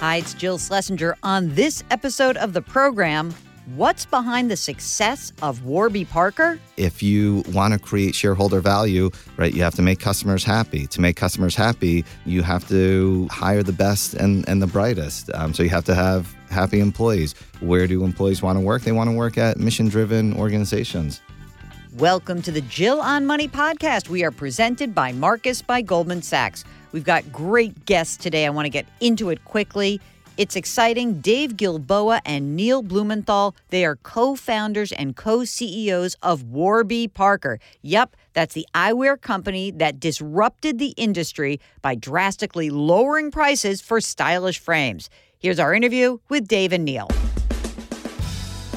Hi, it's Jill Schlesinger. On this episode of the program, what's behind the success of Warby Parker? If you want to create shareholder value, right, you have to make customers happy. To make customers happy, you have to hire the best and, and the brightest. Um, so you have to have happy employees. Where do employees want to work? They want to work at mission driven organizations. Welcome to the Jill on Money podcast. We are presented by Marcus by Goldman Sachs. We've got great guests today. I want to get into it quickly. It's exciting. Dave Gilboa and Neil Blumenthal, they are co founders and co CEOs of Warby Parker. Yep, that's the eyewear company that disrupted the industry by drastically lowering prices for stylish frames. Here's our interview with Dave and Neil.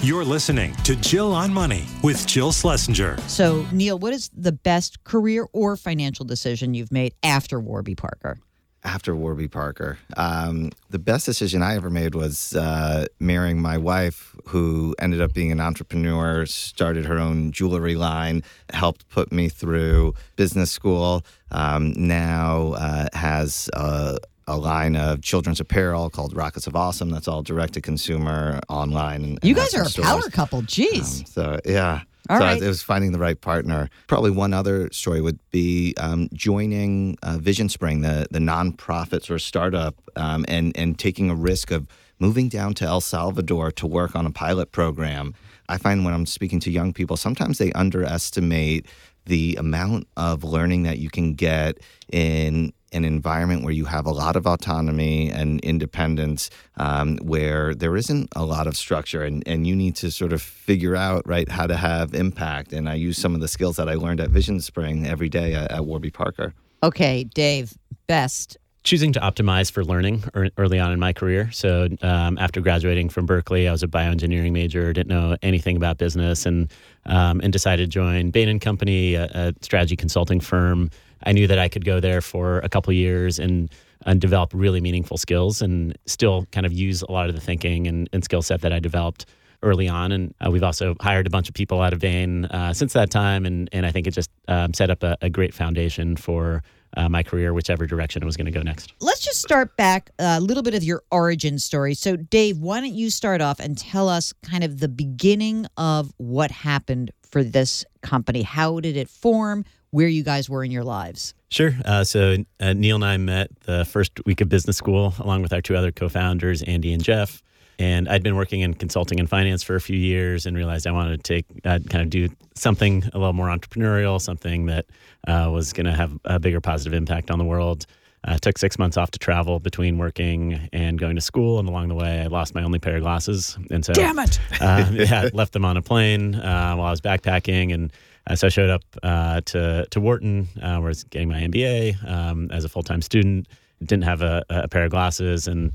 You're listening to Jill on Money with Jill Schlesinger. So, Neil, what is the best career or financial decision you've made after Warby Parker? After Warby Parker, um, the best decision I ever made was uh, marrying my wife, who ended up being an entrepreneur, started her own jewelry line, helped put me through business school. Um, now uh, has a, a line of children's apparel called Rockets of Awesome. That's all direct to consumer online. And, You and guys are a some power couple. Jeez. Um, so yeah. All so right. it was finding the right partner. Probably one other story would be um, joining uh, Vision Spring, the the nonprofit sort of startup, um, and and taking a risk of moving down to El Salvador to work on a pilot program. I find when I'm speaking to young people, sometimes they underestimate the amount of learning that you can get in an environment where you have a lot of autonomy and independence, um, where there isn't a lot of structure, and, and you need to sort of figure out right how to have impact. And I use some of the skills that I learned at Vision Spring every day at, at Warby Parker. Okay, Dave, best. choosing to optimize for learning early on in my career. So um, after graduating from Berkeley, I was a bioengineering major, didn't know anything about business, and um, and decided to join Bain and Company, a, a strategy consulting firm. I knew that I could go there for a couple years and and develop really meaningful skills, and still kind of use a lot of the thinking and, and skill set that I developed early on. And uh, we've also hired a bunch of people out of Bain uh, since that time, and and I think it just um, set up a, a great foundation for uh, my career, whichever direction it was going to go next. Let's just start back a little bit of your origin story. So, Dave, why don't you start off and tell us kind of the beginning of what happened for this company? How did it form? Where you guys were in your lives? Sure. Uh, so uh, Neil and I met the first week of business school, along with our two other co-founders, Andy and Jeff. And I'd been working in consulting and finance for a few years, and realized I wanted to take uh, kind of do something a little more entrepreneurial, something that uh, was going to have a bigger positive impact on the world. Uh, took six months off to travel between working and going to school, and along the way, I lost my only pair of glasses. And so, Damn it. uh, yeah, left them on a plane uh, while I was backpacking, and uh, so I showed up uh, to to Wharton, uh, where I was getting my MBA um, as a full time student. Didn't have a, a pair of glasses, and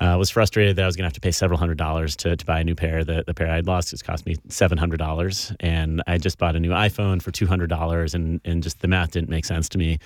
uh, was frustrated that I was going to have to pay several hundred dollars to, to buy a new pair. The, the pair I had lost has cost me seven hundred dollars, and I just bought a new iPhone for two hundred dollars, and and just the math didn't make sense to me,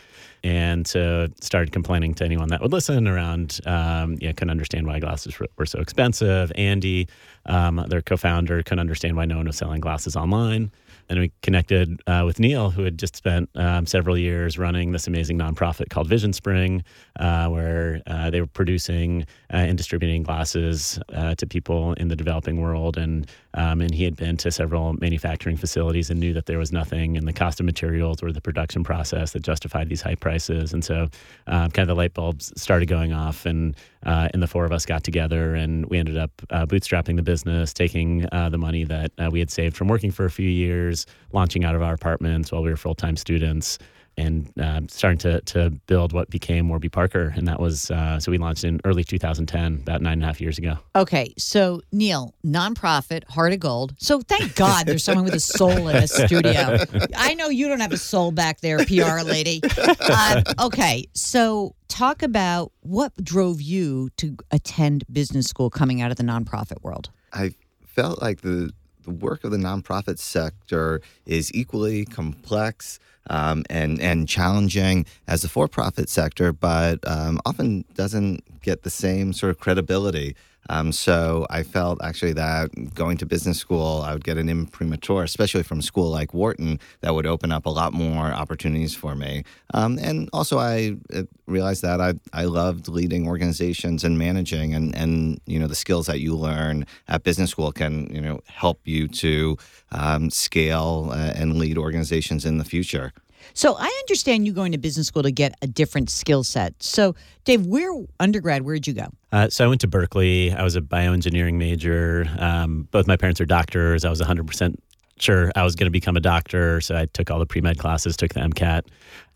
and so started complaining to anyone that would listen around. Um, yeah, couldn't understand why glasses were, were so expensive. Andy, um, their co-founder, couldn't understand why no one was selling glasses online. And we connected uh, with Neil, who had just spent um, several years running this amazing nonprofit called Vision Spring, uh, where uh, they were producing uh, and distributing glasses uh, to people in the developing world. And um, and he had been to several manufacturing facilities and knew that there was nothing in the cost of materials or the production process that justified these high prices. And so, um, kind of the light bulbs started going off, and uh, and the four of us got together, and we ended up bootstrapping the business, taking the money that we had saved from working for a few years, launching out of our apartments while we were full time students. And uh, starting to to build what became Warby Parker, and that was uh, so we launched in early 2010, about nine and a half years ago. Okay, so Neil, nonprofit, heart of gold. So thank God there's someone with a soul in a studio. I know you don't have a soul back there, PR lady. Uh, okay, so talk about what drove you to attend business school coming out of the nonprofit world. I felt like the the work of the nonprofit sector is equally complex um, and and challenging as the for-profit sector, but um, often doesn't get the same sort of credibility. Um, so I felt actually that going to business school, I would get an imprimatur, especially from school like Wharton, that would open up a lot more opportunities for me. Um, and also, I uh, realized that I, I loved leading organizations and managing, and, and you know the skills that you learn at business school can you know help you to um, scale uh, and lead organizations in the future. So I understand you going to business school to get a different skill set. So Dave, where undergrad? Where'd you go? Uh, so I went to Berkeley. I was a bioengineering major. Um, both my parents are doctors. I was 100 percent sure I was going to become a doctor, so I took all the pre med classes, took the MCAT.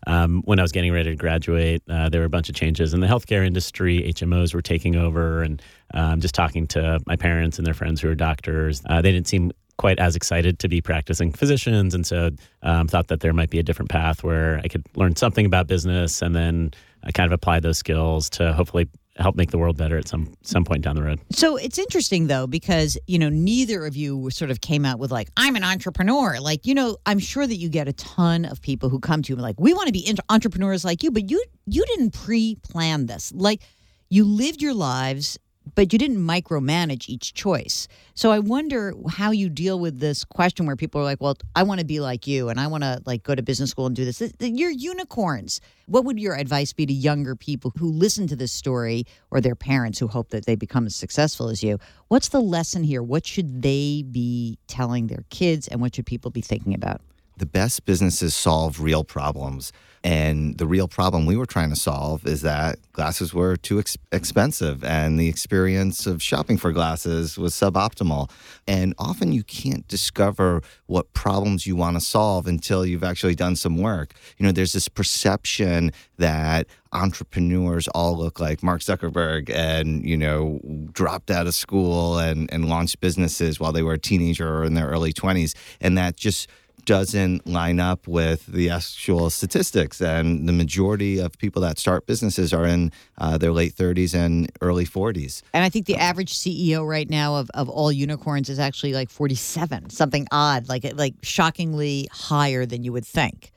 Um, when I was getting ready to graduate, uh, there were a bunch of changes in the healthcare industry. HMOs were taking over, and um, just talking to my parents and their friends who are doctors, uh, they didn't seem quite as excited to be practicing physicians, and so um, thought that there might be a different path where I could learn something about business and then I kind of apply those skills to hopefully help make the world better at some some point down the road. So it's interesting though because you know neither of you sort of came out with like I'm an entrepreneur. Like you know I'm sure that you get a ton of people who come to you like we want to be entrepreneurs like you, but you you didn't pre-plan this. Like you lived your lives but you didn't micromanage each choice. So I wonder how you deal with this question where people are like, "Well, I want to be like you, and I want to like go to business school and do this." You're unicorns. What would your advice be to younger people who listen to this story, or their parents who hope that they become as successful as you? What's the lesson here? What should they be telling their kids, and what should people be thinking about? The best businesses solve real problems. And the real problem we were trying to solve is that glasses were too ex- expensive and the experience of shopping for glasses was suboptimal. And often you can't discover what problems you want to solve until you've actually done some work. You know, there's this perception that entrepreneurs all look like Mark Zuckerberg and, you know, dropped out of school and, and launched businesses while they were a teenager or in their early 20s. And that just doesn't line up with the actual statistics. And the majority of people that start businesses are in uh, their late 30s and early 40s. And I think the average CEO right now of, of all unicorns is actually like 47, something odd, like like shockingly higher than you would think.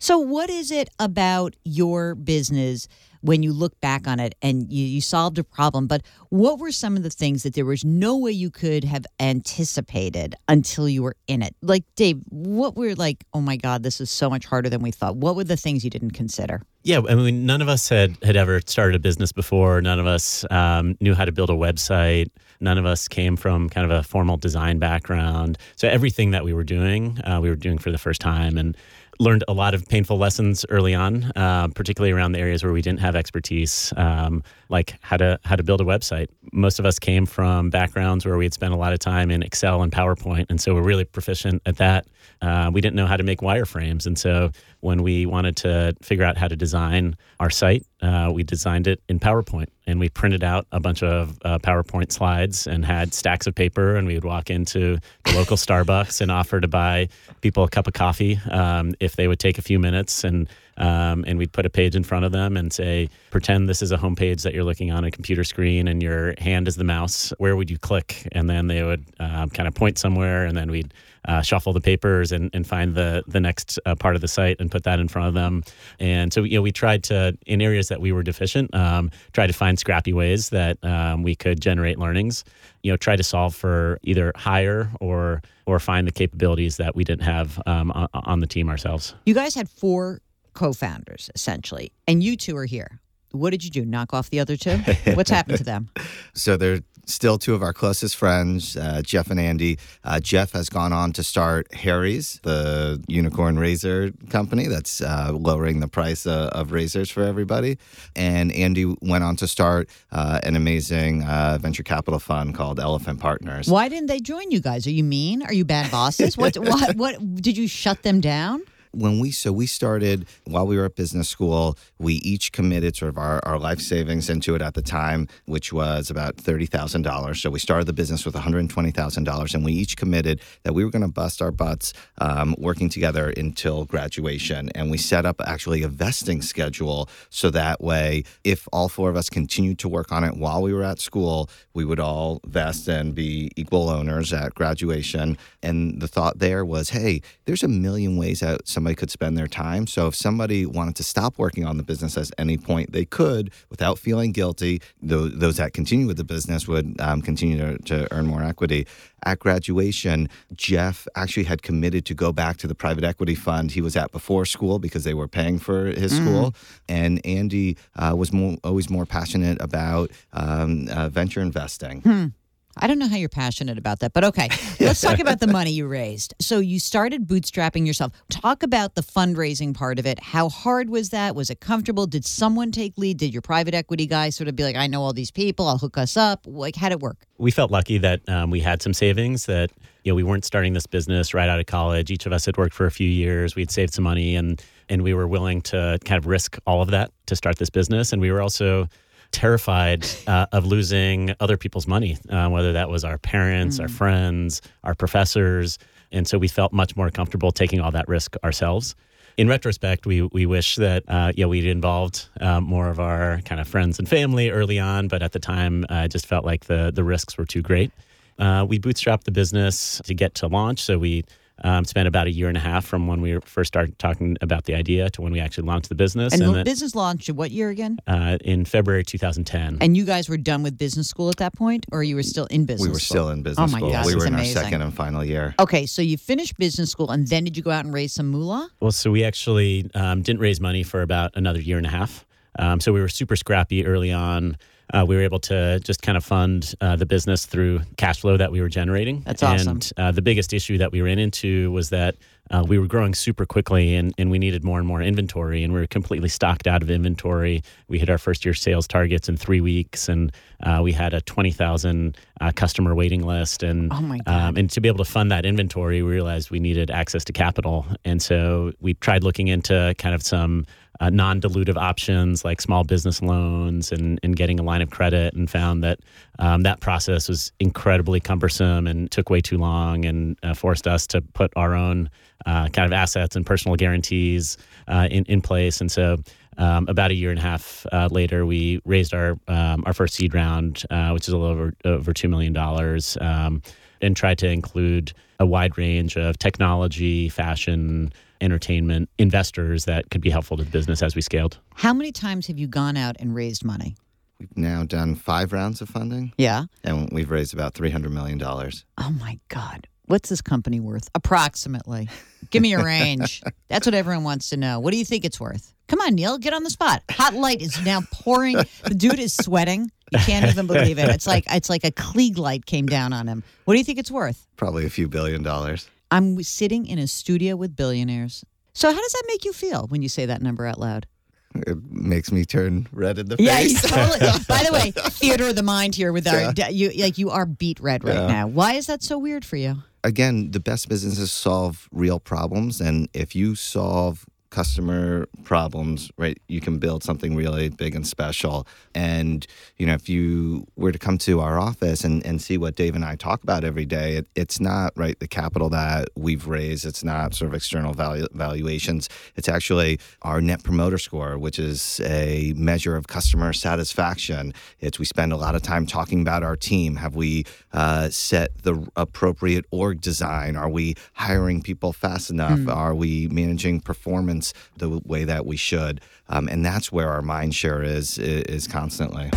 So, what is it about your business when you look back on it and you, you solved a problem. But what were some of the things that there was no way you could have anticipated until you were in it? Like, Dave, what were like, oh my God, this is so much harder than we thought? What were the things you didn't consider? Yeah, I mean, none of us had had ever started a business before. None of us um, knew how to build a website. None of us came from kind of a formal design background. So everything that we were doing, uh, we were doing for the first time, and learned a lot of painful lessons early on, uh, particularly around the areas where we didn't have expertise, um, like how to how to build a website. Most of us came from backgrounds where we had spent a lot of time in Excel and PowerPoint, and so we're really proficient at that. Uh, we didn't know how to make wireframes, and so when we wanted to figure out how to design our site, uh, we designed it in PowerPoint and we printed out a bunch of uh, PowerPoint slides and had stacks of paper. And we would walk into the local Starbucks and offer to buy people a cup of coffee um, if they would take a few minutes. And um, and we'd put a page in front of them and say, pretend this is a homepage that you're looking on a computer screen and your hand is the mouse. Where would you click? And then they would uh, kind of point somewhere, and then we'd uh, shuffle the papers and, and find the the next uh, part of the site and put that in front of them. And so you know we tried to in areas that we were deficient, um, try to find scrappy ways that um, we could generate learnings. You know, try to solve for either hire or or find the capabilities that we didn't have um, on, on the team ourselves. You guys had four co-founders essentially, and you two are here. What did you do? Knock off the other two? What's happened to them? So they're still two of our closest friends, uh, Jeff and Andy. Uh, Jeff has gone on to start Harry's, the unicorn razor company that's uh, lowering the price uh, of razors for everybody. And Andy went on to start uh, an amazing uh, venture capital fund called Elephant Partners. Why didn't they join you guys? Are you mean? Are you bad bosses? what, what, what did you shut them down? When we so we started while we were at business school we each committed sort of our, our life savings into it at the time which was about $30000 so we started the business with $120000 and we each committed that we were going to bust our butts um, working together until graduation. And we set up actually a vesting schedule so that way if all four of us continued to work on it while we were at school we would all vest and be equal owners at graduation. And the thought there was hey there's a million ways out some somebody could spend their time. So if somebody wanted to stop working on the business at any point, they could without feeling guilty. Those, those that continue with the business would um, continue to, to earn more equity. At graduation, Jeff actually had committed to go back to the private equity fund he was at before school because they were paying for his school. And Andy uh, was more, always more passionate about um, uh, venture investing. I don't know how you're passionate about that, but okay. Let's talk about the money you raised. So you started bootstrapping yourself. Talk about the fundraising part of it. How hard was that? Was it comfortable? Did someone take lead? Did your private equity guy sort of be like, I know all these people, I'll hook us up? Like, how'd it work? we felt lucky that um, we had some savings that you know we weren't starting this business right out of college each of us had worked for a few years we'd saved some money and and we were willing to kind of risk all of that to start this business and we were also terrified uh, of losing other people's money uh, whether that was our parents our friends our professors. And so we felt much more comfortable taking all that risk ourselves. In retrospect, we we wish that uh, yeah we'd involved um, more of our kind of friends and family early on, but at the time, uh, I just felt like the the risks were too great. Uh, we bootstrapped the business to get to launch, so we um, spent about a year and a half from when we first started talking about the idea to when we actually launched the business. And, the business launched in what year again? uh, in February 2010. And you guys were done with business school at that point, or you were still in business We were school? still in business Oh my school. gosh, we were in amazing. our second and final year. Okay, so you finished business school, and then did you go out and raise some moolah? Well, so we actually um, didn't raise money for about another year and a half. Um, so we were super scrappy early on. Uh, we were able to just kind of fund uh, the business through cash flow that we were generating. That's awesome. And uh, the biggest issue that we ran into was that uh, we were growing super quickly and, and we needed more and more inventory, and we were completely stocked out of inventory. We hit our first year sales targets in three weeks, and uh, we had a 20,000 uh, customer waiting list. And Oh my God. um, and to be able to fund that inventory, we realized we needed access to capital. And so we tried looking into kind of some uh, non dilutive options like small business loans and, and getting a line of credit and found that um, that process was incredibly cumbersome and took way too long and uh, forced us to put our own uh, kind of assets and personal guarantees uh, in, in place. And so um, about a year and a half uh, later, we raised our um, our first seed round, uh, which is a little over over two million dollars, um, and tried to include a wide range of technology, fashion, entertainment investors that could be helpful to the business as we scaled. How many times have you gone out and raised money? We've now done five rounds of funding, Yeah. and we've raised about three hundred million dollars. Oh my God. What's this company worth? Approximately. Give me a range. That's what everyone wants to know. What do you think it's worth? Come on, Neil, get on the spot. Hot light is now pouring. The dude is sweating. You can't even believe it. It's like it's like a Klieg light came down on him. What do you think it's worth? Probably a few billion dollars. I'm sitting in a studio with billionaires. So how does that make you feel when you say that number out loud? It makes me turn red in the Yeah, face. he's totally. By the way, theater of the mind here with our you like you are beet red right Yeah. now. Why is that so weird for you? Again, the best businesses solve real problems, and if you solve customer problems, right, you can build something really big and special. And you know, if you were to come to our office and, and see what Dave and I talk about every day, it, it's not right the capital that we've raised. It's not sort of external value, valuations. It's actually our net promoter score, which is a measure of customer satisfaction. It's we spend a lot of time talking about our team. Have we uh, set the appropriate org design? Are we hiring people fast enough? Are we managing performance the way that we should? Um, and that's where our mind share is is constantly.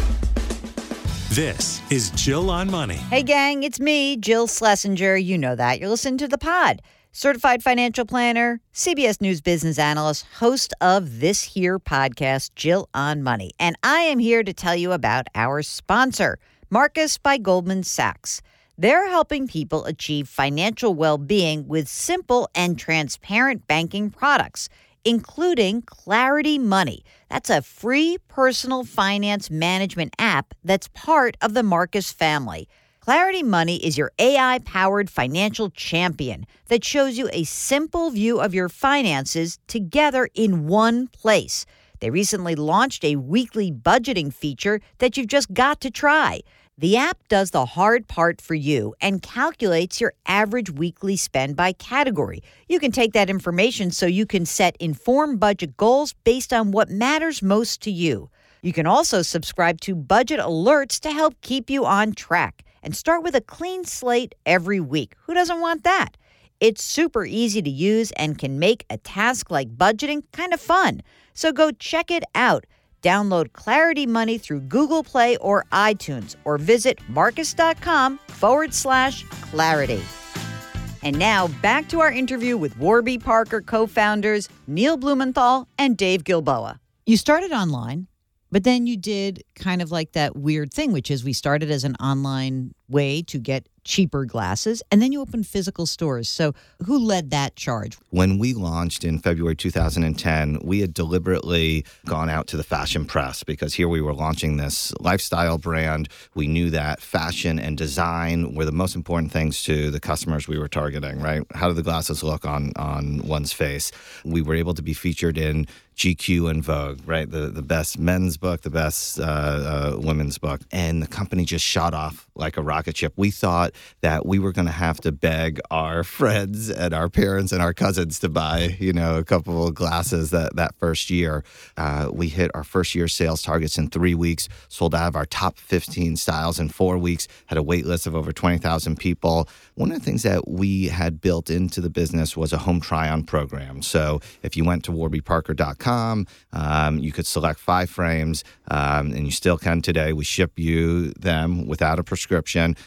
This is Jill on Money. Hey, gang, it's me, Jill Schlesinger. You know that. You're listening to the pod. Certified financial planner, CBS News business analyst, host of this here podcast, Jill on Money. And I am here to tell you about our sponsor, Marcus by Goldman Sachs. They're helping people achieve financial well being with simple and transparent banking products, including Clarity Money. That's a free personal finance management app that's part of the Marcus family. Clarity Money is your AI powered financial champion that shows you a simple view of your finances together in one place. They recently launched a weekly budgeting feature that you've just got to try. The app does the hard part for you and calculates your average weekly spend by category. You can take that information so you can set informed budget goals based on what matters most to you. You can also subscribe to budget alerts to help keep you on track and start with a clean slate every week. Who doesn't want that? It's super easy to use and can make a task like budgeting kind of fun. So go check it out. Download Clarity Money through Google Play or iTunes or visit marcus.com forward slash clarity. And now back to our interview with Warby Parker co founders Neil Blumenthal and Dave Gilboa. You started online, but then you did kind of like that weird thing, which is we started as an online way to get cheaper glasses, and then you opened physical stores. So, who led that charge? When we launched in February 2010, we had deliberately gone out to the fashion press because here we were launching this lifestyle brand. We knew that fashion and design were the most important things to the customers we were targeting, right? How do the glasses look on, on one's face? We were able to be featured in GQ and Vogue, right? The, the best men's book, the best uh, uh, women's book. And the company just shot off like a rocket ship. We thought that we were going to have to beg our friends and our parents and our cousins to buy, you know, a couple of glasses that, that first year. Uh, we hit our first year sales targets in three weeks, sold out of our top 15 styles in four weeks, had a wait list of over 20,000 people. One of the things that we had built into the business was a home try on program. So if you went to warbyparker.com, um, you could select five frames, um, and you still can today. We ship you them without a prescription.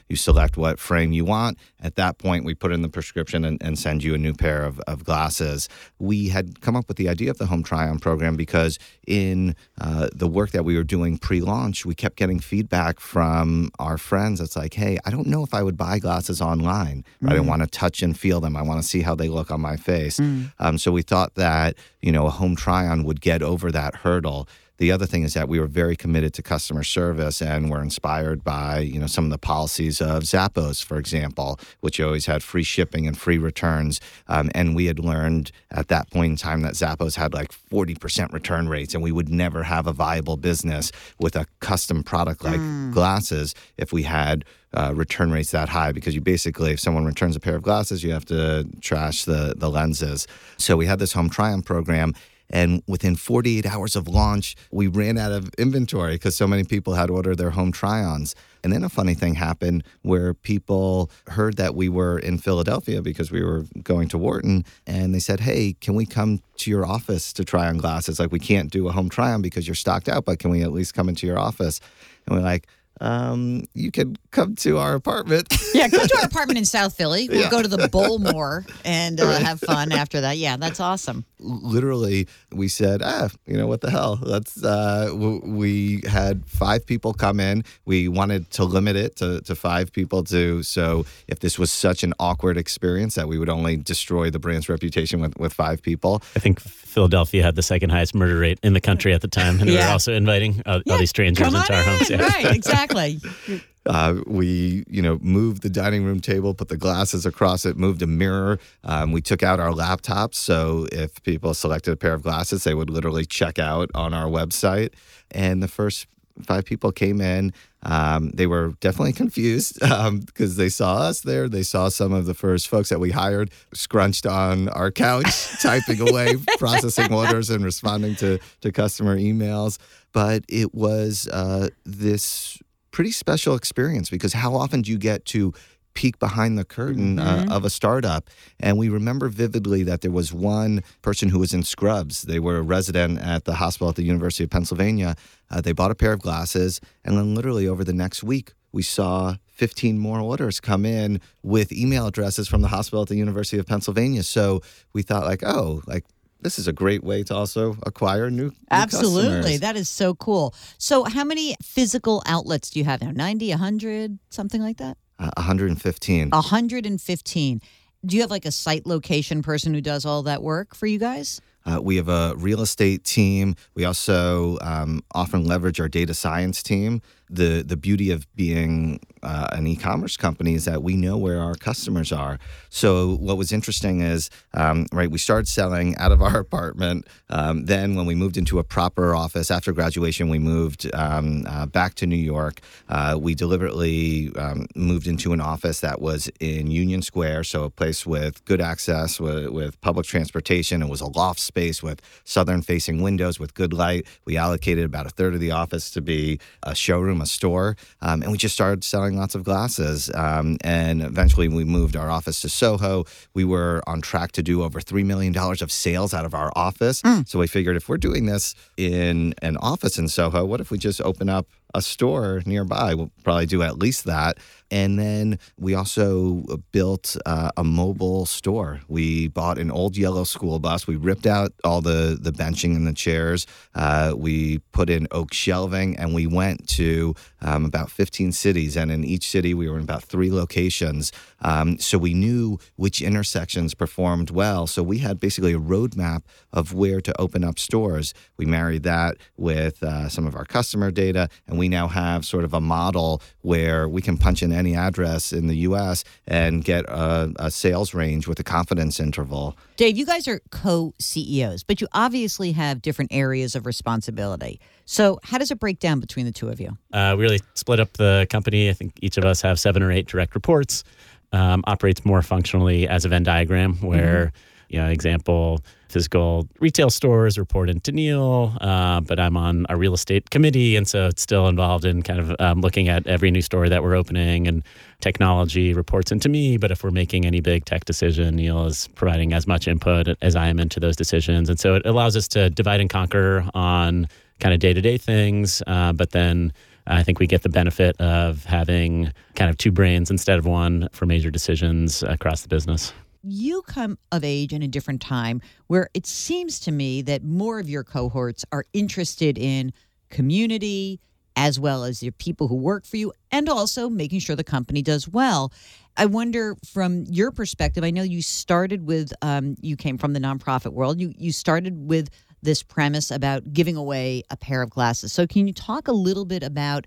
You select what frame you want. At that point, we put in the prescription and, and send you a new pair of, of, glasses. We had come up with the idea of the home try on program because in uh, the work that we were doing pre launch, we kept getting feedback from our friends. It's like, hey, I don't know if I would buy glasses online. Mm. I don't want to touch and feel them. I want to see how they look on my face. Mm. Um, so we thought that, you know, a home try on would get over that hurdle. The other thing is that we were very committed to customer service and were inspired by, you know, some of the policies of Zappos, for example, which always had free shipping and free returns. Um, and we had learned at that point in time that Zappos had like 40% return rates, and we would never have a viable business with a custom product like mm. glasses if we had uh, return rates that high because you basically, if someone returns a pair of glasses, you have to trash the, the lenses. So we had this home try on program. And within 48 hours of launch, we ran out of inventory because so many people had ordered their home try ons. And then a funny thing happened where people heard that we were in Philadelphia because we were going to Wharton and they said, Hey, can we come to your office to try on glasses? Like, we can't do a home try on because you're stocked out, but can we at least come into your office? And we're like, um, you could come to our apartment. yeah, come to our apartment in South Philly. We'll yeah. go to the Bowlmore and uh, right. have fun after that. Yeah, that's awesome. Literally, we said, ah, you know what the hell? Let's. Uh, we had five people come in. We wanted to limit it to, to five people too. So if this was such an awkward experience that we would only destroy the brand's reputation with, with five people. I think Philadelphia had the second highest murder rate in the country at the time, and yeah. we were also inviting uh, yeah. all these strangers into our homes. Yeah. Right, exactly. Uh, we, you know, moved the dining room table, put the glasses across it, moved a mirror. Um, we took out our laptops, so if people selected a pair of glasses, they would literally check out on our website. And the first five people came in. Um, they were definitely confused because um, they saw us there. They saw some of the first folks that we hired scrunched on our couch, typing away, processing orders, and responding to, to customer emails. But it was uh, this pretty special experience because how often do you get to peek behind the curtain uh, mm-hmm. uh, of a startup. And we remember vividly that there was one person who was in scrubs. They were a resident at the hospital at the University of Pennsylvania. Uh, they bought a pair of glasses, and then literally over the next week, we saw 15 more orders come in with email addresses from the hospital at the University of Pennsylvania. So we thought, like, oh, like this is a great way to also acquire new, new absolutely. Customers. that is so cool. So how many physical outlets do you have now? 90 100 something like that? Uh, 115 115 do you have like a site location person who does all that work for you guys? Uh, we have a real estate team. We also um, often leverage our data science team the the beauty of being uh, an e-commerce company is that we know where our customers are. So what was interesting is, um, right, we started selling out of our apartment. Um, then when we moved into a proper office after graduation, we moved um, uh, back to New York. Uh, we deliberately um, moved into an office that was in Union Square, so a place with good access with, with public transportation. It was a loft space with southern-facing windows with good light. We allocated about a third of the office to be a showroom, a store, um, and we just started selling lots of glasses. Um, and eventually, we moved our office to Soho. We were on track to do over $3 million of sales out of our office. So we figured if we're doing this in an office in Soho, what if we just open up a store nearby. We'll probably do at least that. And then we also built uh, a mobile store. We bought an old yellow school bus. We ripped out all the, the benching and the chairs. Uh, we put in oak shelving and we went to um, about 15 cities. And in each city, we were in about three locations. Um, so we knew which intersections performed well. So we had basically a roadmap of where to open up stores. We married that with uh, some of our customer data, and we now have sort of a model where we can punch in any address in the US and get a, a sales range with a confidence interval. Dave, you guys are co CEOs, but you obviously have different areas of responsibility. So, how does it break down between the two of you? Uh, we really split up the company. I think each of us have seven or eight direct reports. Um, operates more functionally as a Venn diagram, where you know, example, physical retail stores report into Neil, uh, but I'm on a real estate committee, and so it's still involved in kind of um, looking at every new store that we're opening, and technology reports into me. But if we're making any big tech decision, Neil is providing as much input as I am into those decisions, and so it allows us to divide and conquer on kind of day to day things, uh, but then. I think we get the benefit of having kind of two brains instead of one for major decisions across the business you come of age in a different time where it seems to me that more of your cohorts are interested in community as well as the people who work for you and also making sure the company does well. I wonder from your perspective, I know you started with um, you came from the nonprofit world. You you started with this premise about giving away a pair of glasses. So can you talk a little bit about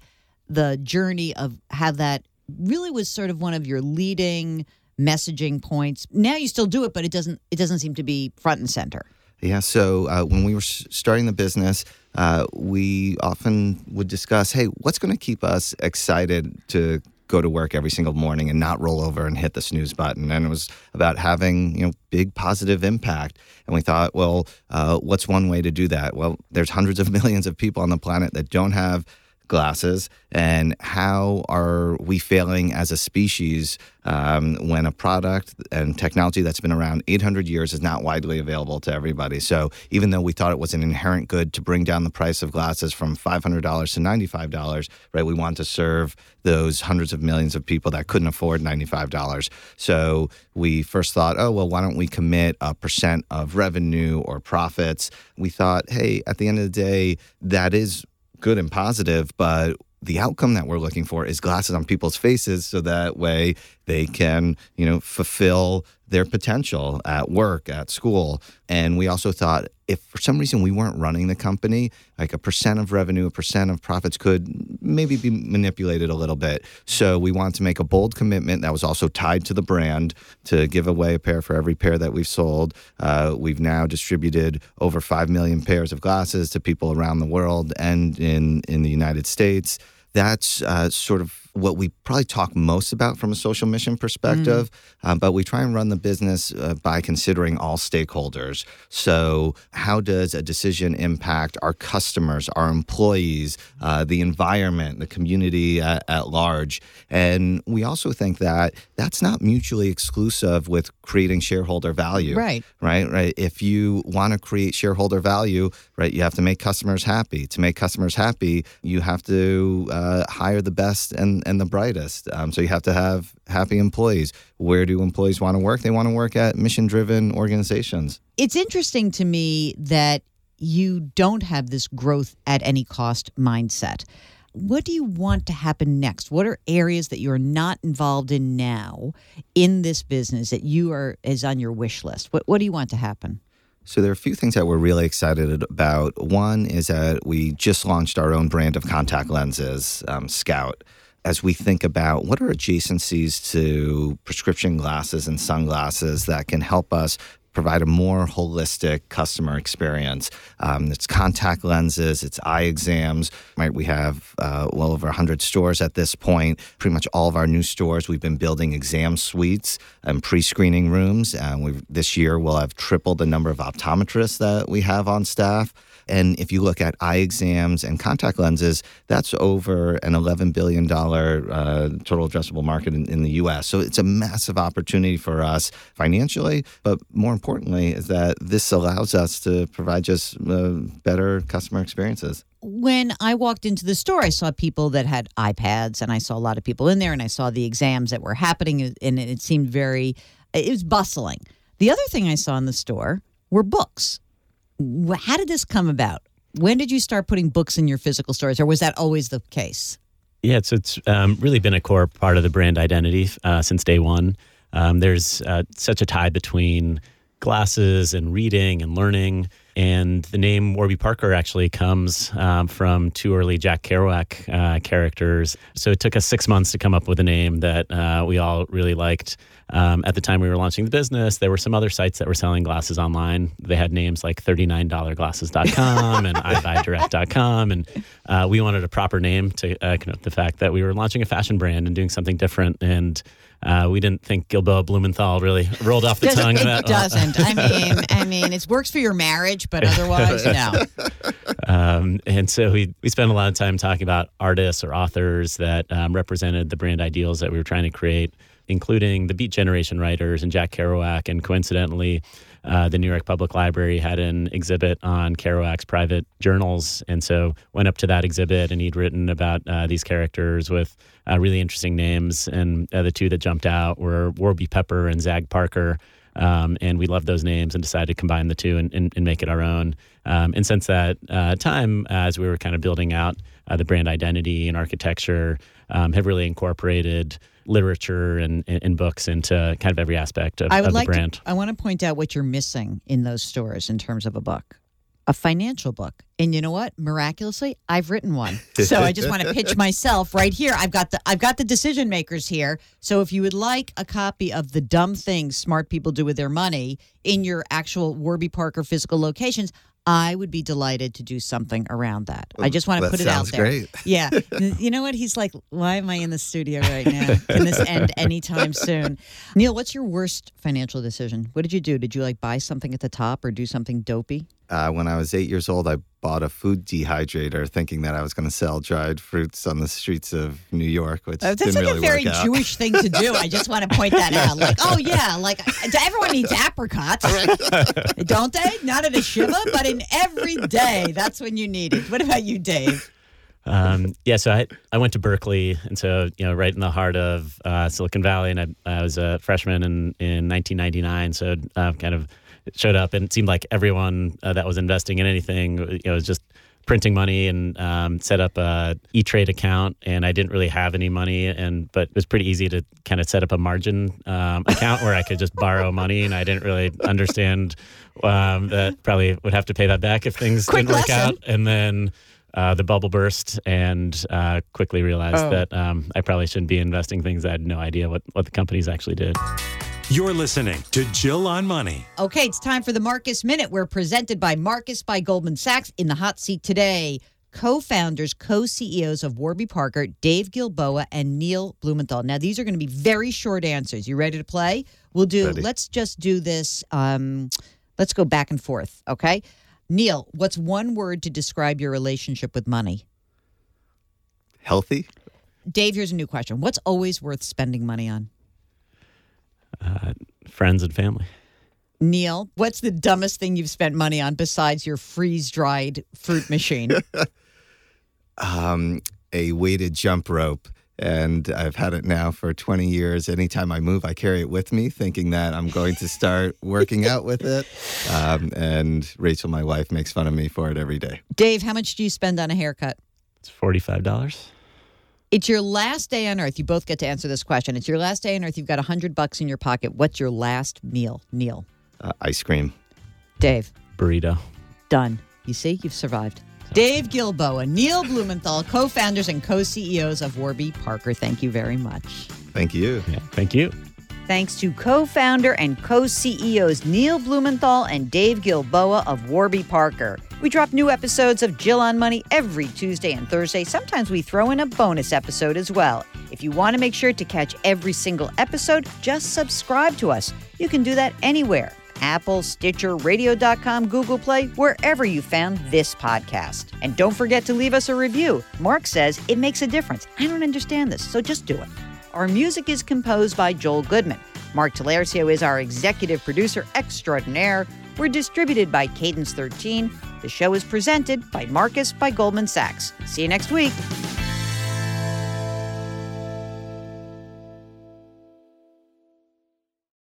the journey of how that really was sort of one of your leading messaging points. Now you still do it, but it doesn't it doesn't seem to be front and center. Yeah. So uh, when we were starting the business, uh, we often would discuss, hey, what's going to keep us excited to go to work every single morning and not roll over and hit the snooze button. And it was about having you know big positive impact. And we thought, well, uh, what's one way to do that? Well, there's hundreds of millions of people on the planet that don't have glasses and how are we failing as a species um, when a product and technology that's been around 800 years is not widely available to everybody? So even though we thought it was an inherent good to bring down the price of glasses from $500 to $95 right we want to serve those hundreds of millions of people that couldn't afford $95 so we first thought oh well why don't we commit a percent of revenue or profits? We thought hey at the end of the day that is good and positive, but the outcome that we're looking for is glasses on people's faces so that way they can, you know, fulfill their potential at work, at school. And we also thought if for some reason we weren't running the company, like a percent of revenue, a percent of profits could maybe be manipulated a little bit. So we wanted to make a bold commitment that was also tied to the brand to give away a pair for every pair that we've sold. Uh, we've now distributed over 5 million pairs of glasses to people around the world and in, in the United States that's uh, sort of what we probably talk most about from a social mission perspective. Mm. Um, but we try and run the business uh, by considering all stakeholders. So, how does a decision impact our customers, our employees, uh, the environment, the community at, at large? And we also think that that's not mutually exclusive with creating shareholder value. Right. Right. Right. If you want to create shareholder value, right, you have to make customers happy. To make customers happy, you have to uh, hire the best and, and the brightest. Um, so you have to have happy employees. Where do employees want to work? They want to work at mission driven organizations. It's interesting to me that you don't have this growth at any cost mindset what do you want to happen next? What are areas that you're not involved in now in this business that you are is on your wish list? What what do you want to happen? So there are a few things that we're really excited about. One is that we just launched our own brand of contact lenses, um, Scout. As we think about what are adjacencies to prescription glasses and sunglasses that can help us provide a more holistic customer experience. Um, it's contact lenses, it's eye exams. Right, we have uh, well over 100 stores at this point. Pretty much all of our new stores, we've been building exam suites and pre-screening rooms. And we this year we'll have tripled the number of optometrists that we have on staff. And if you look at eye exams and contact lenses, that's over an $11 billion uh, total addressable market in, in the US. So it's a massive opportunity for us financially, but more importantly, is that this allows us to provide just uh, better customer experiences when I walked into the store, I saw people that had iPads, and I saw a lot of people in there, and I saw the exams that were happening, and it seemed very, it was bustling. The other thing I saw in the store were books. How did this come about? When did you start putting books in your physical stores, or was that always the case? Yeah, it's it's um, really been a core part of the brand identity uh, since day one. Um, there's uh, such a tie between glasses and reading and learning. And the name Warby Parker actually comes um, from two early Jack Kerouac uh, characters. So it took us six months to come up with a name that uh, we all really liked. Um, at the time we were launching the business, there were some other sites that were selling glasses online. They had names like $39glasses.com and iBuyDirect.com. And uh, we wanted a proper name to uh, connote the fact that we were launching a fashion brand and doing something different. And uh, we didn't think Gilboa Blumenthal really rolled off the Does, tongue. It that, doesn't. I mean, I mean, it works for your marriage, but otherwise, no. Um, and so we we spent a lot of time talking about artists or authors that um, represented the brand ideals that we were trying to create, including the Beat Generation writers and Jack Kerouac, and coincidentally. Uh, the New York Public Library had an exhibit on Kerouac's private journals, and so went up to that exhibit, and he'd written about uh, these characters with uh, really interesting names. And uh, the two that jumped out were Warby Pepper and Zag Parker. Um, and we loved those names and decided to combine the two and, and, and make it our own. Um, and since that uh, time, as we were kind of building out uh, the brand identity and architecture, um, have really incorporated literature and, and, books into kind of every aspect of, I would of like the brand. To, I want to point out what you're missing in those stores in terms of a book a financial book. And you know what? Miraculously, I've written one. So I just want to pitch myself right here. I've got the I've got the decision makers here. So if you would like a copy of the dumb things smart people do with their money in your actual Warby Parker physical locations, I would be delighted to do something around that. I just want to That put it out there. great. Yeah. you know what? He's like, why am I in the studio right now? Can this end anytime soon? Neil, what's your worst financial decision? What did you do? Did you like buy something at the top or do something dopey? Uh, when I was eight years old, I bought a food dehydrator, thinking that I was going to sell dried fruits on the streets of New York, which Uh, That's didn't like really a very. Jewish thing to do. I just want to point that out. Like, oh yeah, like everyone needs apricots, don't they? Not at a shiva, but in every day. That's when you need it. What about you, Dave? Um, yeah, so I, I went to Berkeley, and so you know, right in the heart of uh, Silicon Valley, and I, I was a freshman in in 1999. So uh, kind of showed up, and it seemed like everyone uh, that was investing in anything, you know, was just printing money and um, set up a E Trade account, and I didn't really have any money, and but it was pretty easy to kind of set up a margin um, account where I could just borrow money, and I didn't really understand um, that probably would have to pay that back if things Quick didn't work out, and then. Uh, the bubble burst, and uh, quickly realized Oh. that um, I probably shouldn't be investing things I had no idea what, what the companies actually did. You're listening to Jill on Money. Okay, it's time for the Marcus Minute. We're presented by Marcus by Goldman Sachs in the hot seat today. Co-founders, co-CEOs of Warby Parker, Dave Gilboa and Neil Blumenthal. Now, these are going to be very short answers. You ready to play? We'll do. Ready. Let's just do this. Um, let's go back and forth. Okay, Neil. What's one word to describe your relationship with money? Healthy? Dave, here's a new question. What's always worth spending money on? Uh, friends and family. Neil, what's the dumbest thing you've spent money on besides your freeze-dried fruit machine? Um, a weighted jump rope. And I've had it now for 20 years. Anytime I move, I carry it with me, thinking that I'm going to start working out with it. Um, and Rachel, my wife, makes fun of me for it every day. Dave, how much do you spend on a haircut? It's forty five dollars. It's your last day on earth. You both get to answer this question. It's your last day on earth. You've got a hundred bucks in your pocket. What's your last meal? Neil, Uh, ice cream. Dave, Burrito. done. You see, you've survived. Dave Gilboa, Neil Blumenthal, co-founders and co-CEOs of Warby Parker. Thank you very much. Thank you. Yeah, thank you. Thanks to co-founder and co-CEOs Neil Blumenthal and Dave Gilboa of Warby Parker. We drop new episodes of Jill on Money every Tuesday and Thursday. Sometimes we throw in a bonus episode as well. If you want to make sure to catch every single episode, just subscribe to us. You can do that anywhere. Apple, Stitcher, Radio.com, Google Play, wherever you found this podcast. And don't forget to leave us a review. Mark says it makes a difference. I don't understand this, so just do it. Our music is composed by Joel Goodman. Mark Talercio is our executive producer extraordinaire. We're distributed by Cadence 13. The show is presented by Marcus by Goldman Sachs. See you next week.